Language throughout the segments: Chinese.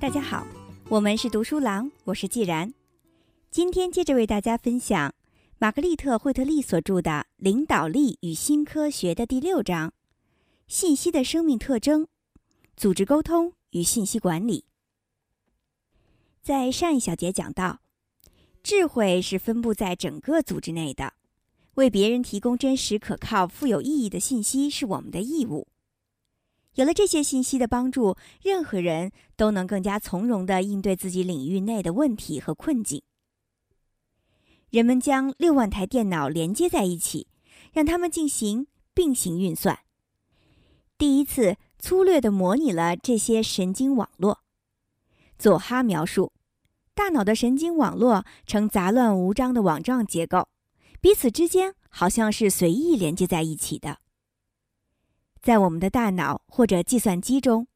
大家好，我们是读书郎，我是既然。今天接着为大家分享玛格丽特·惠特利所著的《领导力与新科学》的第六章：信息的生命特征、组织沟通与信息管理。在上一小节讲到，智慧是分布在整个组织内的，为别人提供真实、可靠、富有意义的信息是我们的义务。有了这些信息的帮助，任何人都能更加从容地应对自己领域内的问题和困境。人们将六万台电脑连接在一起，让它们进行并行运算。第一次粗略地模拟了这些神经网络。佐哈描述，大脑的神经网络呈杂乱无章的网状结构，彼此之间好像是随意连接在一起的。在我们的大脑或者计算机中，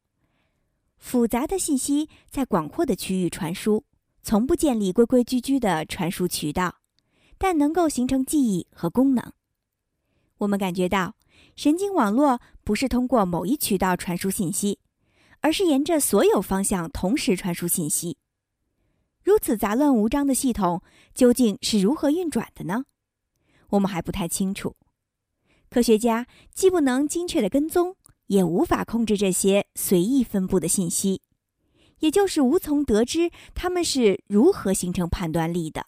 复杂的信息在广阔的区域传输，从不建立规规矩矩的传输渠道，但能够形成记忆和功能。我们感觉到，神经网络不是通过某一渠道传输信息，而是沿着所有方向同时传输信息。如此杂乱无章的系统究竟是如何运转的呢？我们还不太清楚。科学家既不能精确的跟踪，也无法控制这些随意分布的信息，也就是无从得知他们是如何形成判断力的。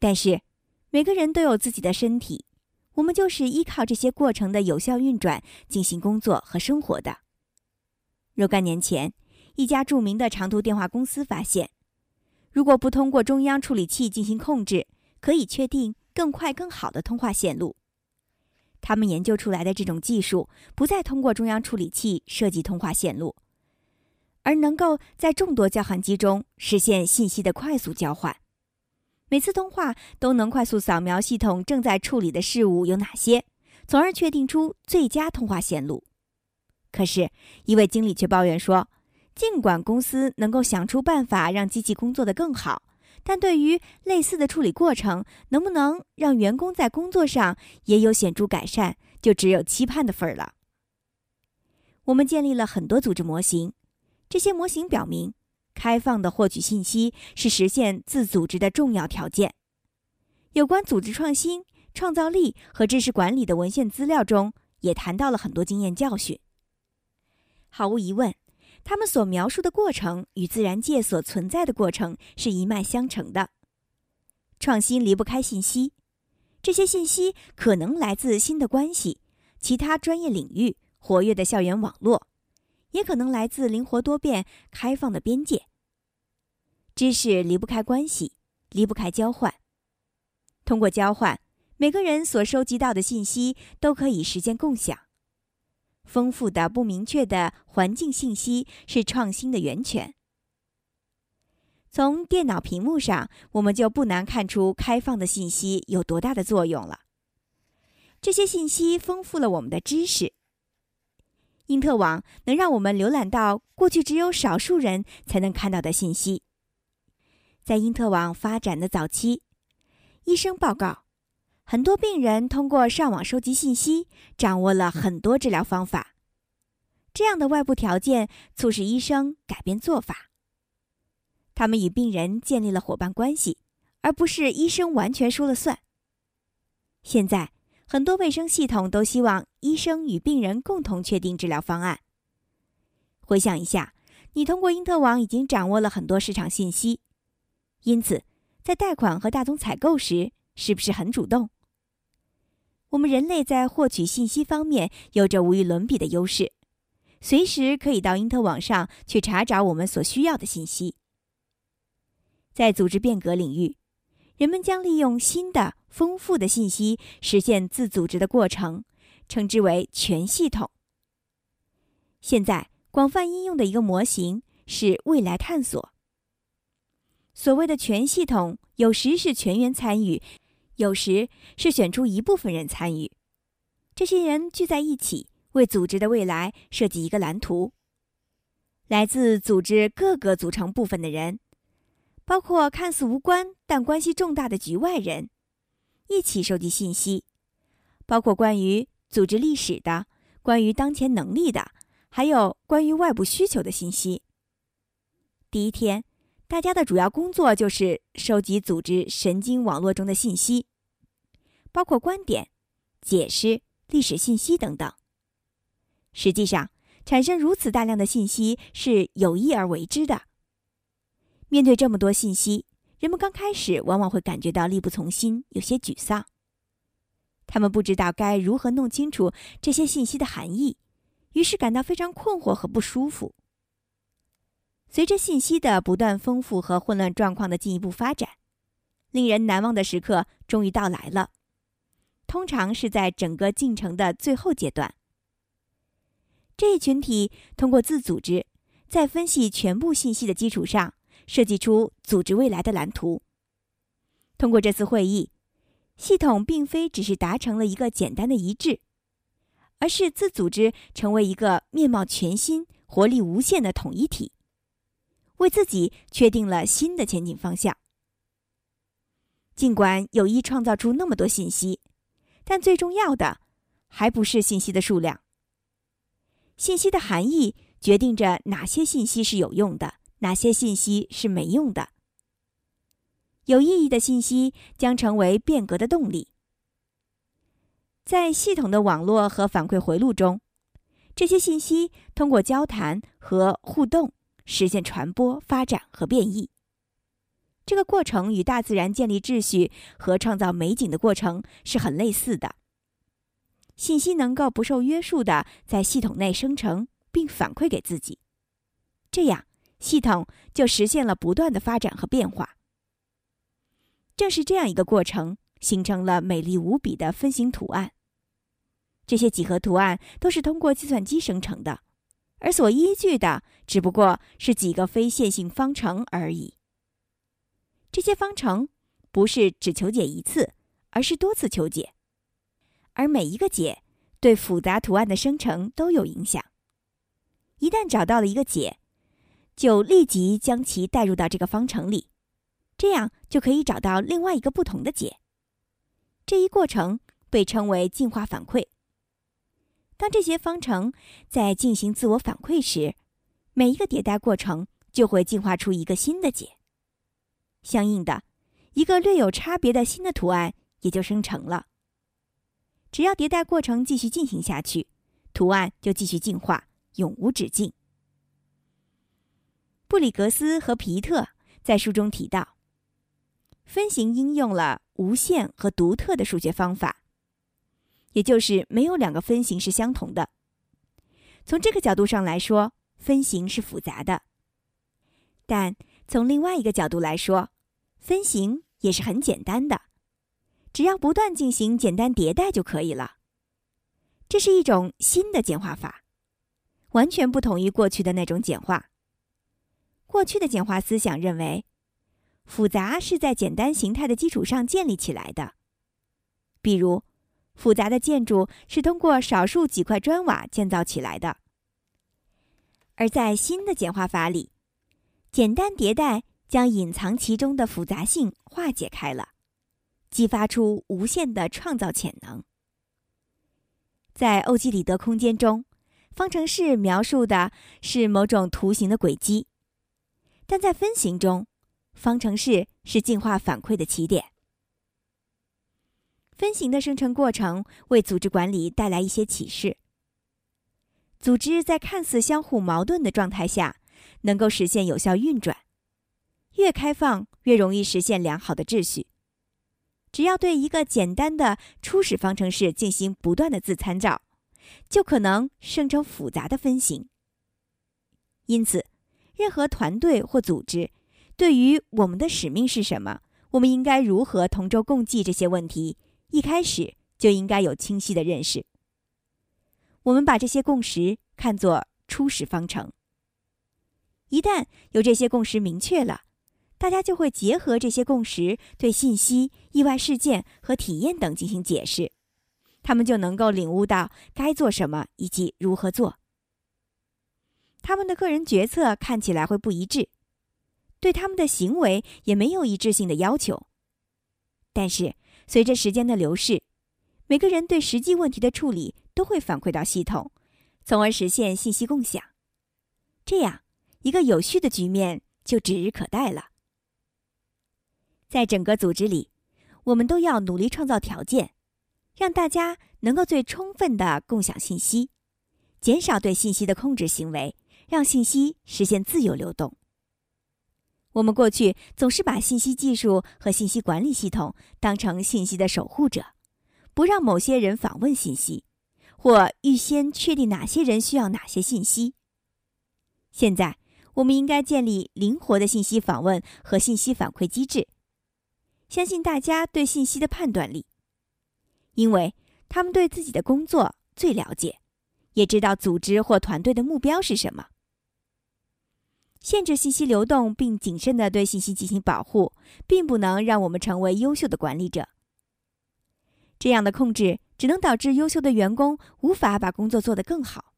但是，每个人都有自己的身体，我们就是依靠这些过程的有效运转进行工作和生活的。若干年前，一家著名的长途电话公司发现，如果不通过中央处理器进行控制，可以确定更快更好的通话线路。他们研究出来的这种技术，不再通过中央处理器设计通话线路，而能够在众多交换机中实现信息的快速交换。每次通话都能快速扫描系统正在处理的事物有哪些，从而确定出最佳通话线路。可是，一位经理却抱怨说，尽管公司能够想出办法让机器工作得更好。但对于类似的处理过程，能不能让员工在工作上也有显著改善，就只有期盼的份儿了。我们建立了很多组织模型，这些模型表明，开放的获取信息是实现自组织的重要条件。有关组织创新、创造力和知识管理的文献资料中，也谈到了很多经验教训。毫无疑问。他们所描述的过程与自然界所存在的过程是一脉相承的。创新离不开信息，这些信息可能来自新的关系、其他专业领域、活跃的校园网络，也可能来自灵活多变、开放的边界。知识离不开关系，离不开交换。通过交换，每个人所收集到的信息都可以实现共享。丰富的、不明确的环境信息是创新的源泉。从电脑屏幕上，我们就不难看出开放的信息有多大的作用了。这些信息丰富了我们的知识。因特网能让我们浏览到过去只有少数人才能看到的信息。在因特网发展的早期，医生报告。很多病人通过上网收集信息，掌握了很多治疗方法。这样的外部条件促使医生改变做法。他们与病人建立了伙伴关系，而不是医生完全说了算。现在，很多卫生系统都希望医生与病人共同确定治疗方案。回想一下，你通过因特网已经掌握了很多市场信息，因此在贷款和大宗采购时，是不是很主动？我们人类在获取信息方面有着无与伦比的优势，随时可以到因特网上去查找我们所需要的信息。在组织变革领域，人们将利用新的、丰富的信息实现自组织的过程，称之为全系统。现在广泛应用的一个模型是未来探索。所谓的全系统，有时是全员参与。有时是选出一部分人参与，这些人聚在一起，为组织的未来设计一个蓝图。来自组织各个组成部分的人，包括看似无关但关系重大的局外人，一起收集信息，包括关于组织历史的、关于当前能力的，还有关于外部需求的信息。第一天，大家的主要工作就是收集组织神经网络中的信息，包括观点、解释、历史信息等等。实际上，产生如此大量的信息是有意而为之的。面对这么多信息，人们刚开始往往会感觉到力不从心，有些沮丧。他们不知道该如何弄清楚这些信息的含义，于是感到非常困惑和不舒服。随着信息的不断丰富和混乱状况的进一步发展，令人难忘的时刻终于到来了。通常是在整个进程的最后阶段。这一群体通过自组织，在分析全部信息的基础上，设计出组织未来的蓝图。通过这次会议，系统并非只是达成了一个简单的一致，而是自组织成为一个面貌全新、活力无限的统一体，为自己确定了新的前进方向。尽管有意创造出那么多信息，但最重要的还不是信息的数量。信息的含义决定着哪些信息是有用的，哪些信息是没用的。有意义的信息将成为变革的动力。在系统的网络和反馈回路中，这些信息通过交谈和互动实现传播、发展和变异。这个过程与大自然建立秩序和创造美景的过程是很类似的。信息能够不受约束的在系统内生成并反馈给自己，这样系统就实现了不断的发展和变化。正是这样一个过程，形成了美丽无比的分形图案。这些几何图案都是通过计算机生成的，而所依据的只不过是几个非线性方程而已。这些方程不是只求解一次，而是多次求解。而每一个解对复杂图案的生成都有影响。一旦找到了一个解，就立即将其带入到这个方程里，这样就可以找到另外一个不同的解。这一过程被称为进化反馈。当这些方程在进行自我反馈时，每一个迭代过程就会进化出一个新的解。相应的，一个略有差别的新的图案也就生成了。只要迭代过程继续进行下去，图案就继续进化，永无止境。布里格斯和皮特在书中提到，分形应用了无限和独特的数学方法，也就是没有两个分形是相同的。从这个角度上来说，分形是复杂的；但从另外一个角度来说，分形也是很简单的。只要不断进行简单迭代就可以了。这是一种新的简化法，完全不同于过去的那种简化。过去的简化思想认为，复杂是在简单形态的基础上建立起来的。比如，复杂的建筑是通过少数几块砖瓦建造起来的。而在新的简化法里，简单迭代将隐藏其中的复杂性化解开了。激发出无限的创造潜能。在欧几里得空间中，方程式描述的是某种图形的轨迹，但在分形中，方程式是进化反馈的起点。分形的生成过程为组织管理带来一些启示。组织在看似相互矛盾的状态下，能够实现有效运转。越开放，越容易实现良好的秩序。只要对一个简单的初始方程式进行不断的自参照，就可能生成复杂的分形。因此，任何团队或组织对于我们的使命是什么，我们应该如何同舟共济这些问题，一开始就应该有清晰的认识。我们把这些共识看作初始方程。一旦有这些共识明确了。大家就会结合这些共识，对信息、意外事件和体验等进行解释，他们就能够领悟到该做什么以及如何做。他们的个人决策看起来会不一致，对他们的行为也没有一致性的要求。但是随着时间的流逝，每个人对实际问题的处理都会反馈到系统，从而实现信息共享。这样，一个有序的局面。就指日可待了。在整个组织里，我们都要努力创造条件，让大家能够最充分的共享信息，减少对信息的控制行为，让信息实现自由流动。我们过去总是把信息技术和信息管理系统当成信息的守护者，不让某些人访问信息，或预先确定哪些人需要哪些信息。现在，我们应该建立灵活的信息访问和信息反馈机制，相信大家对信息的判断力，因为他们对自己的工作最了解，也知道组织或团队的目标是什么。限制信息流动并谨慎地对信息进行保护，并不能让我们成为优秀的管理者。这样的控制只能导致优秀的员工无法把工作做得更好。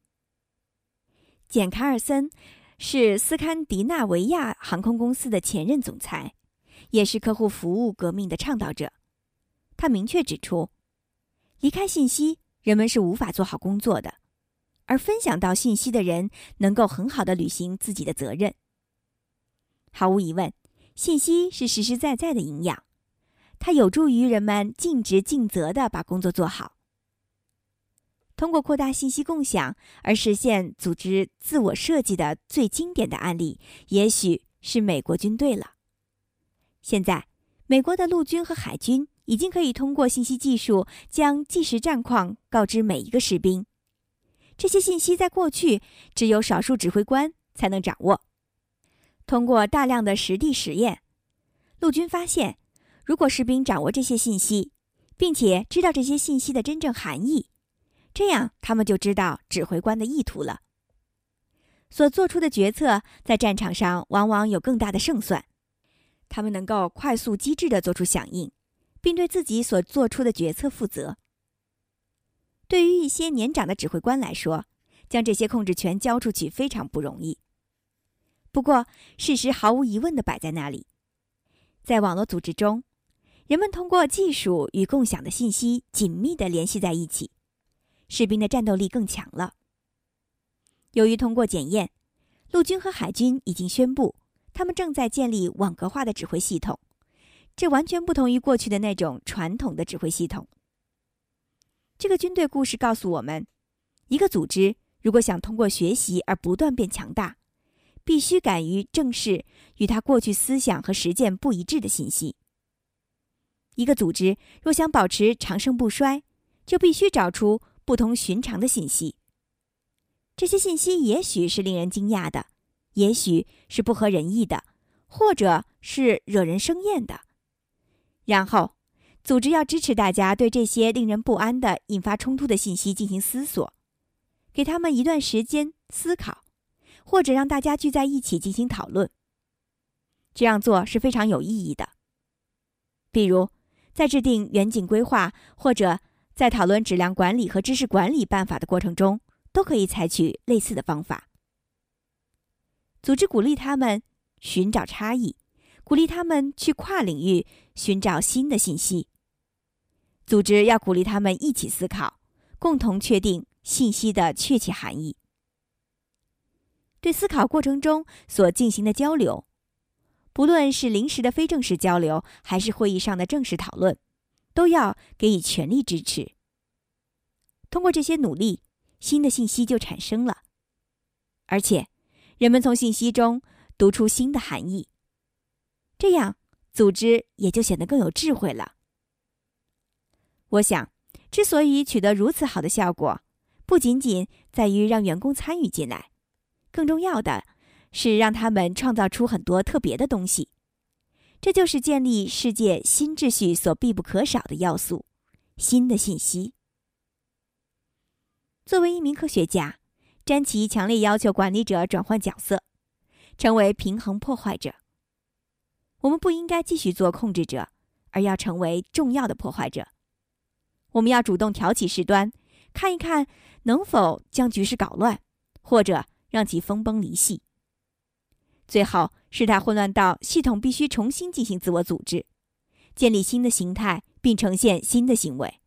简·卡尔森是斯堪的纳维亚航空公司的前任总裁，也是客户服务革命的倡导者。他明确指出，离开信息，人们是无法做好工作的。而分享到信息的人能够很好的履行自己的责任。毫无疑问，信息是实实在在的营养，它有助于人们尽职尽责的把工作做好。通过扩大信息共享而实现组织自我设计的最经典的案例，也许是美国军队了。现在，美国的陆军和海军已经可以通过信息技术将即时战况告知每一个士兵。这些信息在过去只有少数指挥官才能掌握。通过大量的实地实验，陆军发现，如果士兵掌握这些信息，并且知道这些信息的真正含义，这样他们就知道指挥官的意图了。所做出的决策在战场上往往有更大的胜算。他们能够快速机智地做出响应，并对自己所做出的决策负责。对于一些年长的指挥官来说，将这些控制权交出去非常不容易。不过，事实毫无疑问地摆在那里：在网络组织中，人们通过技术与共享的信息紧密地联系在一起，士兵的战斗力更强了。由于通过检验，陆军和海军已经宣布，他们正在建立网格化的指挥系统，这完全不同于过去的那种传统的指挥系统。这个军队故事告诉我们，一个组织如果想通过学习而不断变强大，必须敢于正视与他过去思想和实践不一致的信息。一个组织若想保持长盛不衰，就必须找出不同寻常的信息。这些信息也许是令人惊讶的，也许是不合人意的，或者是惹人生厌的。然后。组织要支持大家对这些令人不安的、引发冲突的信息进行思索，给他们一段时间思考，或者让大家聚在一起进行讨论。这样做是非常有意义的。比如，在制定远景规划，或者在讨论质量管理和知识管理办法的过程中，都可以采取类似的方法。组织鼓励他们寻找差异，鼓励他们去跨领域寻找新的信息。组织要鼓励他们一起思考，共同确定信息的确切含义。对思考过程中所进行的交流，不论是临时的非正式交流，还是会议上的正式讨论，都要给予全力支持。通过这些努力，新的信息就产生了，而且人们从信息中读出新的含义，这样组织也就显得更有智慧了。我想，之所以取得如此好的效果，不仅仅在于让员工参与进来，更重要的是让他们创造出很多特别的东西。这就是建立世界新秩序所必不可少的要素——新的信息。作为一名科学家，詹奇强烈要求管理者转换角色，成为平衡破坏者。我们不应该继续做控制者，而要成为重要的破坏者。我们要主动挑起事端，看一看能否将局势搞乱，或者让其分崩离析。最后事态混乱到系统必须重新进行自我组织，建立新的形态，并呈现新的行为。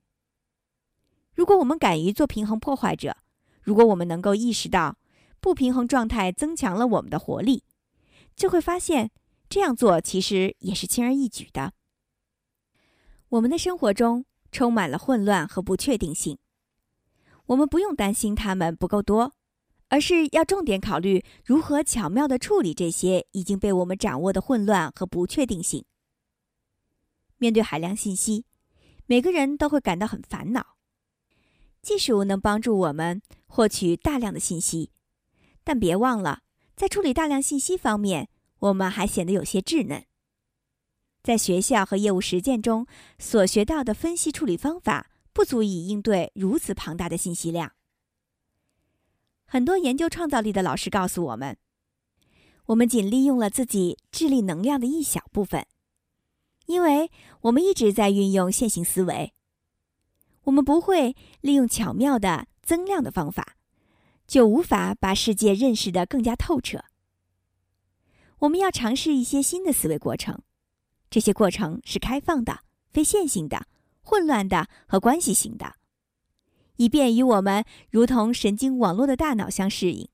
如果我们敢于做平衡破坏者，如果我们能够意识到不平衡状态增强了我们的活力，就会发现这样做其实也是轻而易举的。我们的生活中充满了混乱和不确定性，我们不用担心它们不够多，而是要重点考虑如何巧妙地处理这些已经被我们掌握的混乱和不确定性。面对海量信息，每个人都会感到很烦恼。技术能帮助我们获取大量的信息，但别忘了，在处理大量信息方面，我们还显得有些稚嫩。在学校和业务实践中所学到的分析处理方法，不足以应对如此庞大的信息量。很多研究创造力的老师告诉我们，我们仅利用了自己智力能量的一小部分。因为我们一直在运用线性思维，我们不会利用巧妙的增量的方法，就无法把世界认识的更加透彻。我们要尝试一些新的思维过程，这些过程是开放的、非线性的、混乱的和关系型的，以便与我们如同神经网络的大脑相适应。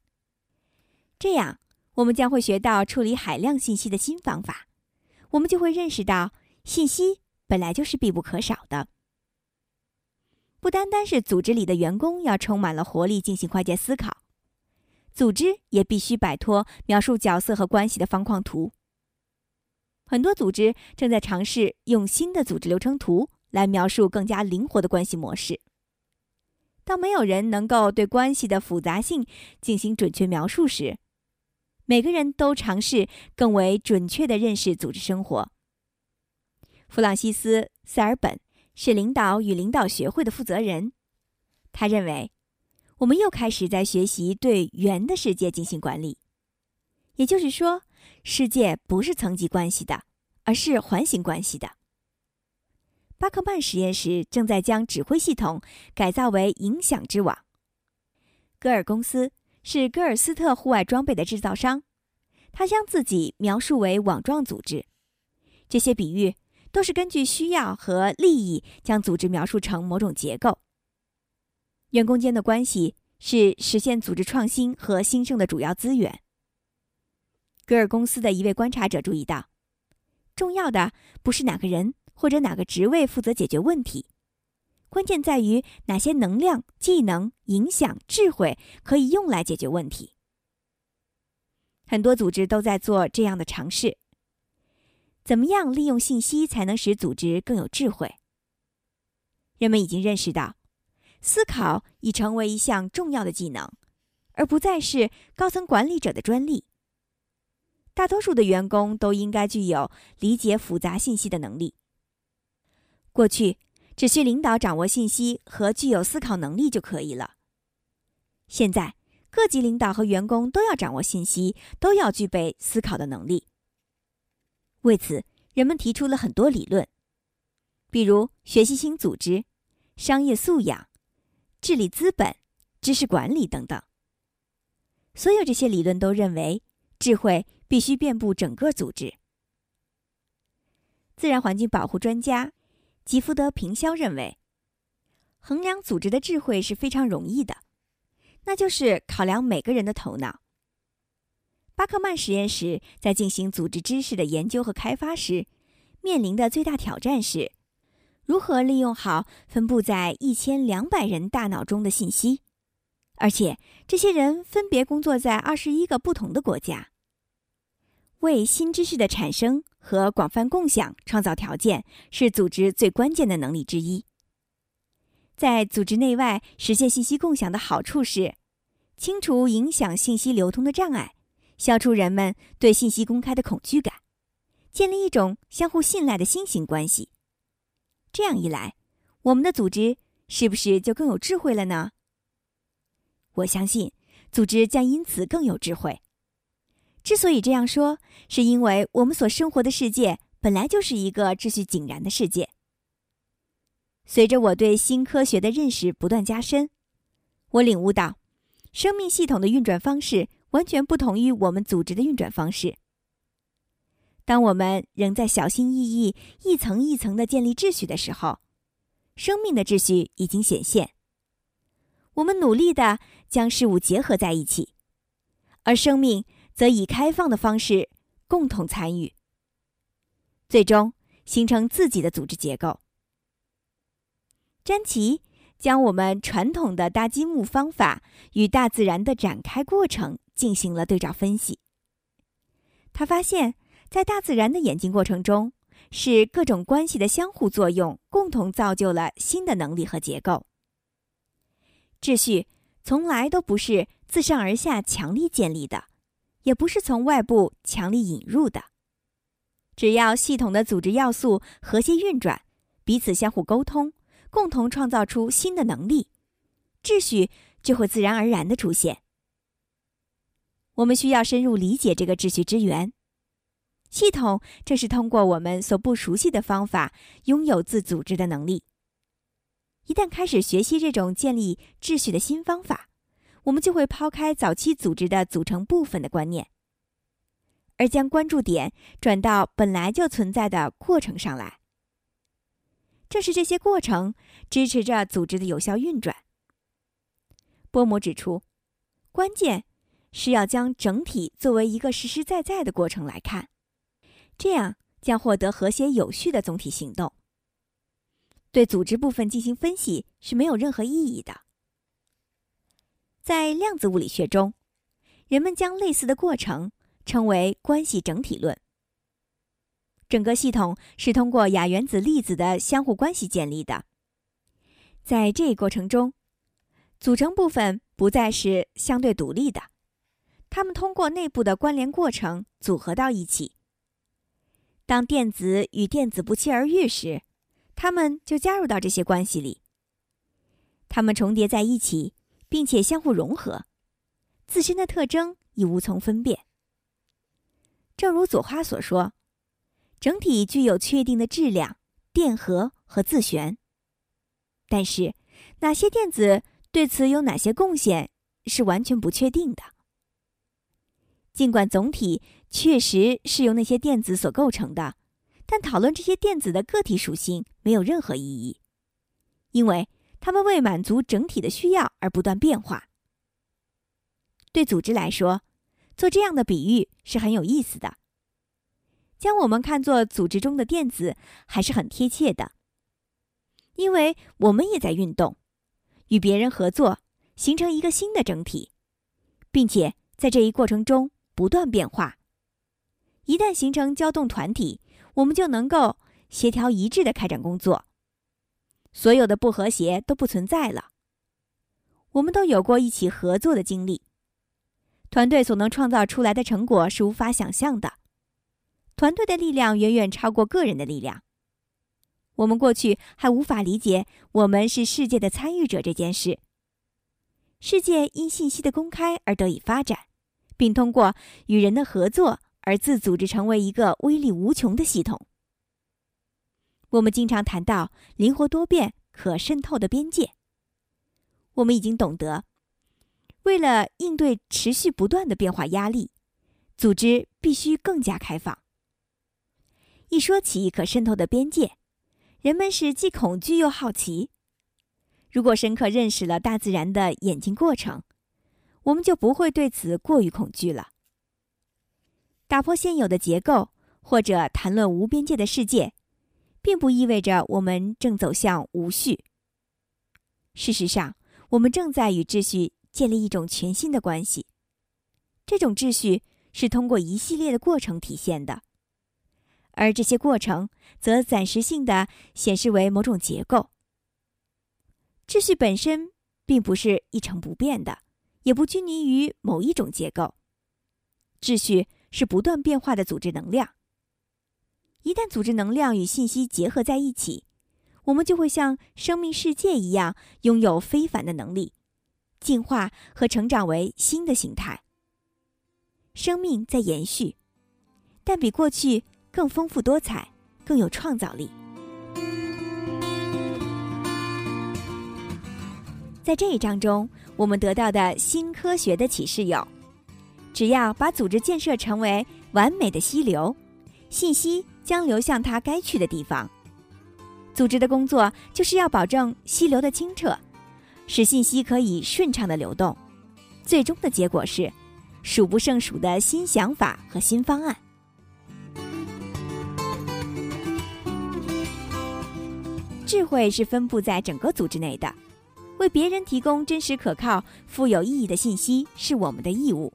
这样，我们将会学到处理海量信息的新方法，我们就会认识到。信息本来就是必不可少的，不单单是组织里的员工要充满了活力进行快捷思考，组织也必须摆脱描述角色和关系的方框图。很多组织正在尝试用新的组织流程图来描述更加灵活的关系模式。当没有人能够对关系的复杂性进行准确描述时，每个人都尝试更为准确地认识组织生活。弗朗西斯·塞尔本是领导与领导学会的负责人。他认为，我们又开始在学习对圆的世界进行管理，也就是说，世界不是层级关系的，而是环形关系的。巴克曼实验室正在将指挥系统改造为影响之网。戈尔公司是戈尔斯特户外装备的制造商，他将自己描述为网状组织。这些比喻。都是根据需要和利益将组织描述成某种结构。员工间的关系是实现组织创新和兴盛的主要资源。格尔公司的一位观察者注意到，重要的不是哪个人或者哪个职位负责解决问题，关键在于哪些能量、技能、影响、智慧可以用来解决问题。很多组织都在做这样的尝试。怎么样利用信息才能使组织更有智慧？人们已经认识到，思考已成为一项重要的技能，而不再是高层管理者的专利。大多数的员工都应该具有理解复杂信息的能力。过去，只需领导掌握信息和具有思考能力就可以了。现在，各级领导和员工都要掌握信息，都要具备思考的能力。为此，人们提出了很多理论，比如学习型组织、商业素养、治理资本、知识管理等等。所有这些理论都认为，智慧必须遍布整个组织。自然环境保护专家吉福德·平肖认为，衡量组织的智慧是非常容易的，那就是考量每个人的头脑。巴克曼实验室在进行组织知识的研究和开发时，面临的最大挑战是，如何利用好分布在一千两百人大脑中的信息，而且这些人分别工作在二十一个不同的国家。为新知识的产生和广泛共享创造条件，是组织最关键的能力之一。在组织内外实现信息共享的好处是，清除影响信息流通的障碍。消除人们对信息公开的恐惧感，建立一种相互信赖的新型关系。这样一来，我们的组织是不是就更有智慧了呢？我相信，组织将因此更有智慧。之所以这样说，是因为我们所生活的世界本来就是一个秩序井然的世界。随着我对新科学的认识不断加深，我领悟到，生命系统的运转方式。完全不同于我们组织的运转方式。当我们仍在小心翼翼、一层一层的建立秩序的时候，生命的秩序已经显现。我们努力的将事物结合在一起，而生命则以开放的方式共同参与，最终形成自己的组织结构。詹奇将我们传统的搭积木方法与大自然的展开过程进行了对照分析。他发现，在大自然的演进过程中，是各种关系的相互作用，共同造就了新的能力和结构。秩序从来都不是自上而下强力建立的，也不是从外部强力引入的。只要系统的组织要素和谐运转，彼此相互沟通，共同创造出新的能力，秩序就会自然而然的出现。我们需要深入理解这个秩序之源。系统正是通过我们所不熟悉的方法，拥有自组织的能力。一旦开始学习这种建立秩序的新方法，我们就会抛开早期组织的组成部分的观念，而将关注点转到本来就存在的过程上来。正是这些过程支持着组织的有效运转。波姆指出，关键是要将整体作为一个实实在在的过程来看，这样将获得和谐有序的总体行动。对组织部分进行分析是没有任何意义的。在量子物理学中，人们将类似的过程称为关系整体论。整个系统是通过亚原子粒子的相互关系建立的。在这一过程中，组成部分不再是相对独立的，它们通过内部的关联过程组合到一起。当电子与电子不期而遇时，它们就加入到这些关系里，它们重叠在一起，并且相互融合，自身的特征已无从分辨。正如左花所说，整体具有确定的质量、电荷和自旋。但是，哪些电子对此有哪些贡献，是完全不确定的。尽管总体确实是由那些电子所构成的。但讨论这些电子的个体属性没有任何意义，因为它们为满足整体的需要而不断变化。对组织来说，做这样的比喻是很有意思的。将我们看作组织中的电子还是很贴切的，因为我们也在运动，与别人合作，形成一个新的整体，并且在这一过程中不断变化。一旦形成交动团体。我们就能够协调一致的开展工作，所有的不和谐都不存在了。我们都有过一起合作的经历，团队所能创造出来的成果是无法想象的。团队的力量远远超过个人的力量。我们过去还无法理解我们是世界的参与者这件事。世界因信息的公开而得以发展，并通过与人的合作。而自组织成为一个威力无穷的系统。我们经常谈到灵活多变、可渗透的边界。我们已经懂得，为了应对持续不断的变化压力，组织必须更加开放。一说起可渗透的边界，人们是既恐惧又好奇。如果深刻认识了大自然的演进过程，我们就不会对此过于恐惧了。打破现有的结构，或者谈论无边界的世界，并不意味着我们正走向无序。事实上，我们正在与秩序建立一种全新的关系。这种秩序是通过一系列的过程体现的，而这些过程则暂时性的显示为某种结构。秩序本身并不是一成不变的，也不拘泥于某一种结构。秩序。是不断变化的组织能量。一旦组织能量与信息结合在一起，我们就会像生命世界一样，拥有非凡的能力，进化和成长为新的形态。生命在延续，但比过去更丰富多彩，更有创造力。在这一章中，我们得到的新科学的启示有。只要把组织建设成为完美的溪流，信息将流向它该去的地方。组织的工作就是要保证溪流的清澈使信息可以顺畅的流动。最终的结果是数不胜数的新想法和新方案。智慧是分布在整个组织内的为别人提供真实可靠富有意义的信息是我们的义务。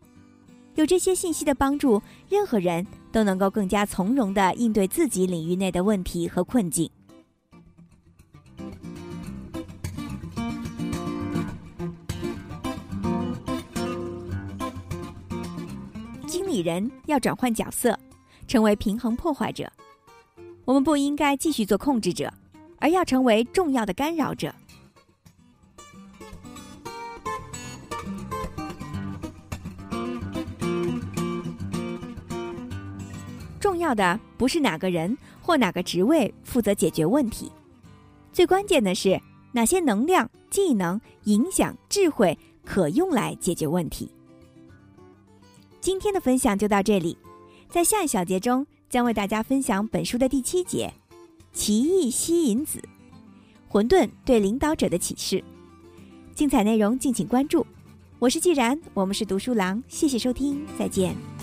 有这些信息的帮助任何人都能够更加从容的应对自己领域内的问题和困境。理人要转换角色，成为平衡破坏者。我们不应该继续做控制者，而要成为重要的干扰者。重要的不是哪个人或哪个职位负责解决问题，最关键的是哪些能量、技能、影响、智慧可用来解决问题。今天的分享就到这里，在下一小节中将为大家分享本书的第七节——奇异吸引子，混沌对领导者的启示。精彩内容敬请关注。我是既然，我们是读书郎，谢谢收听，再见。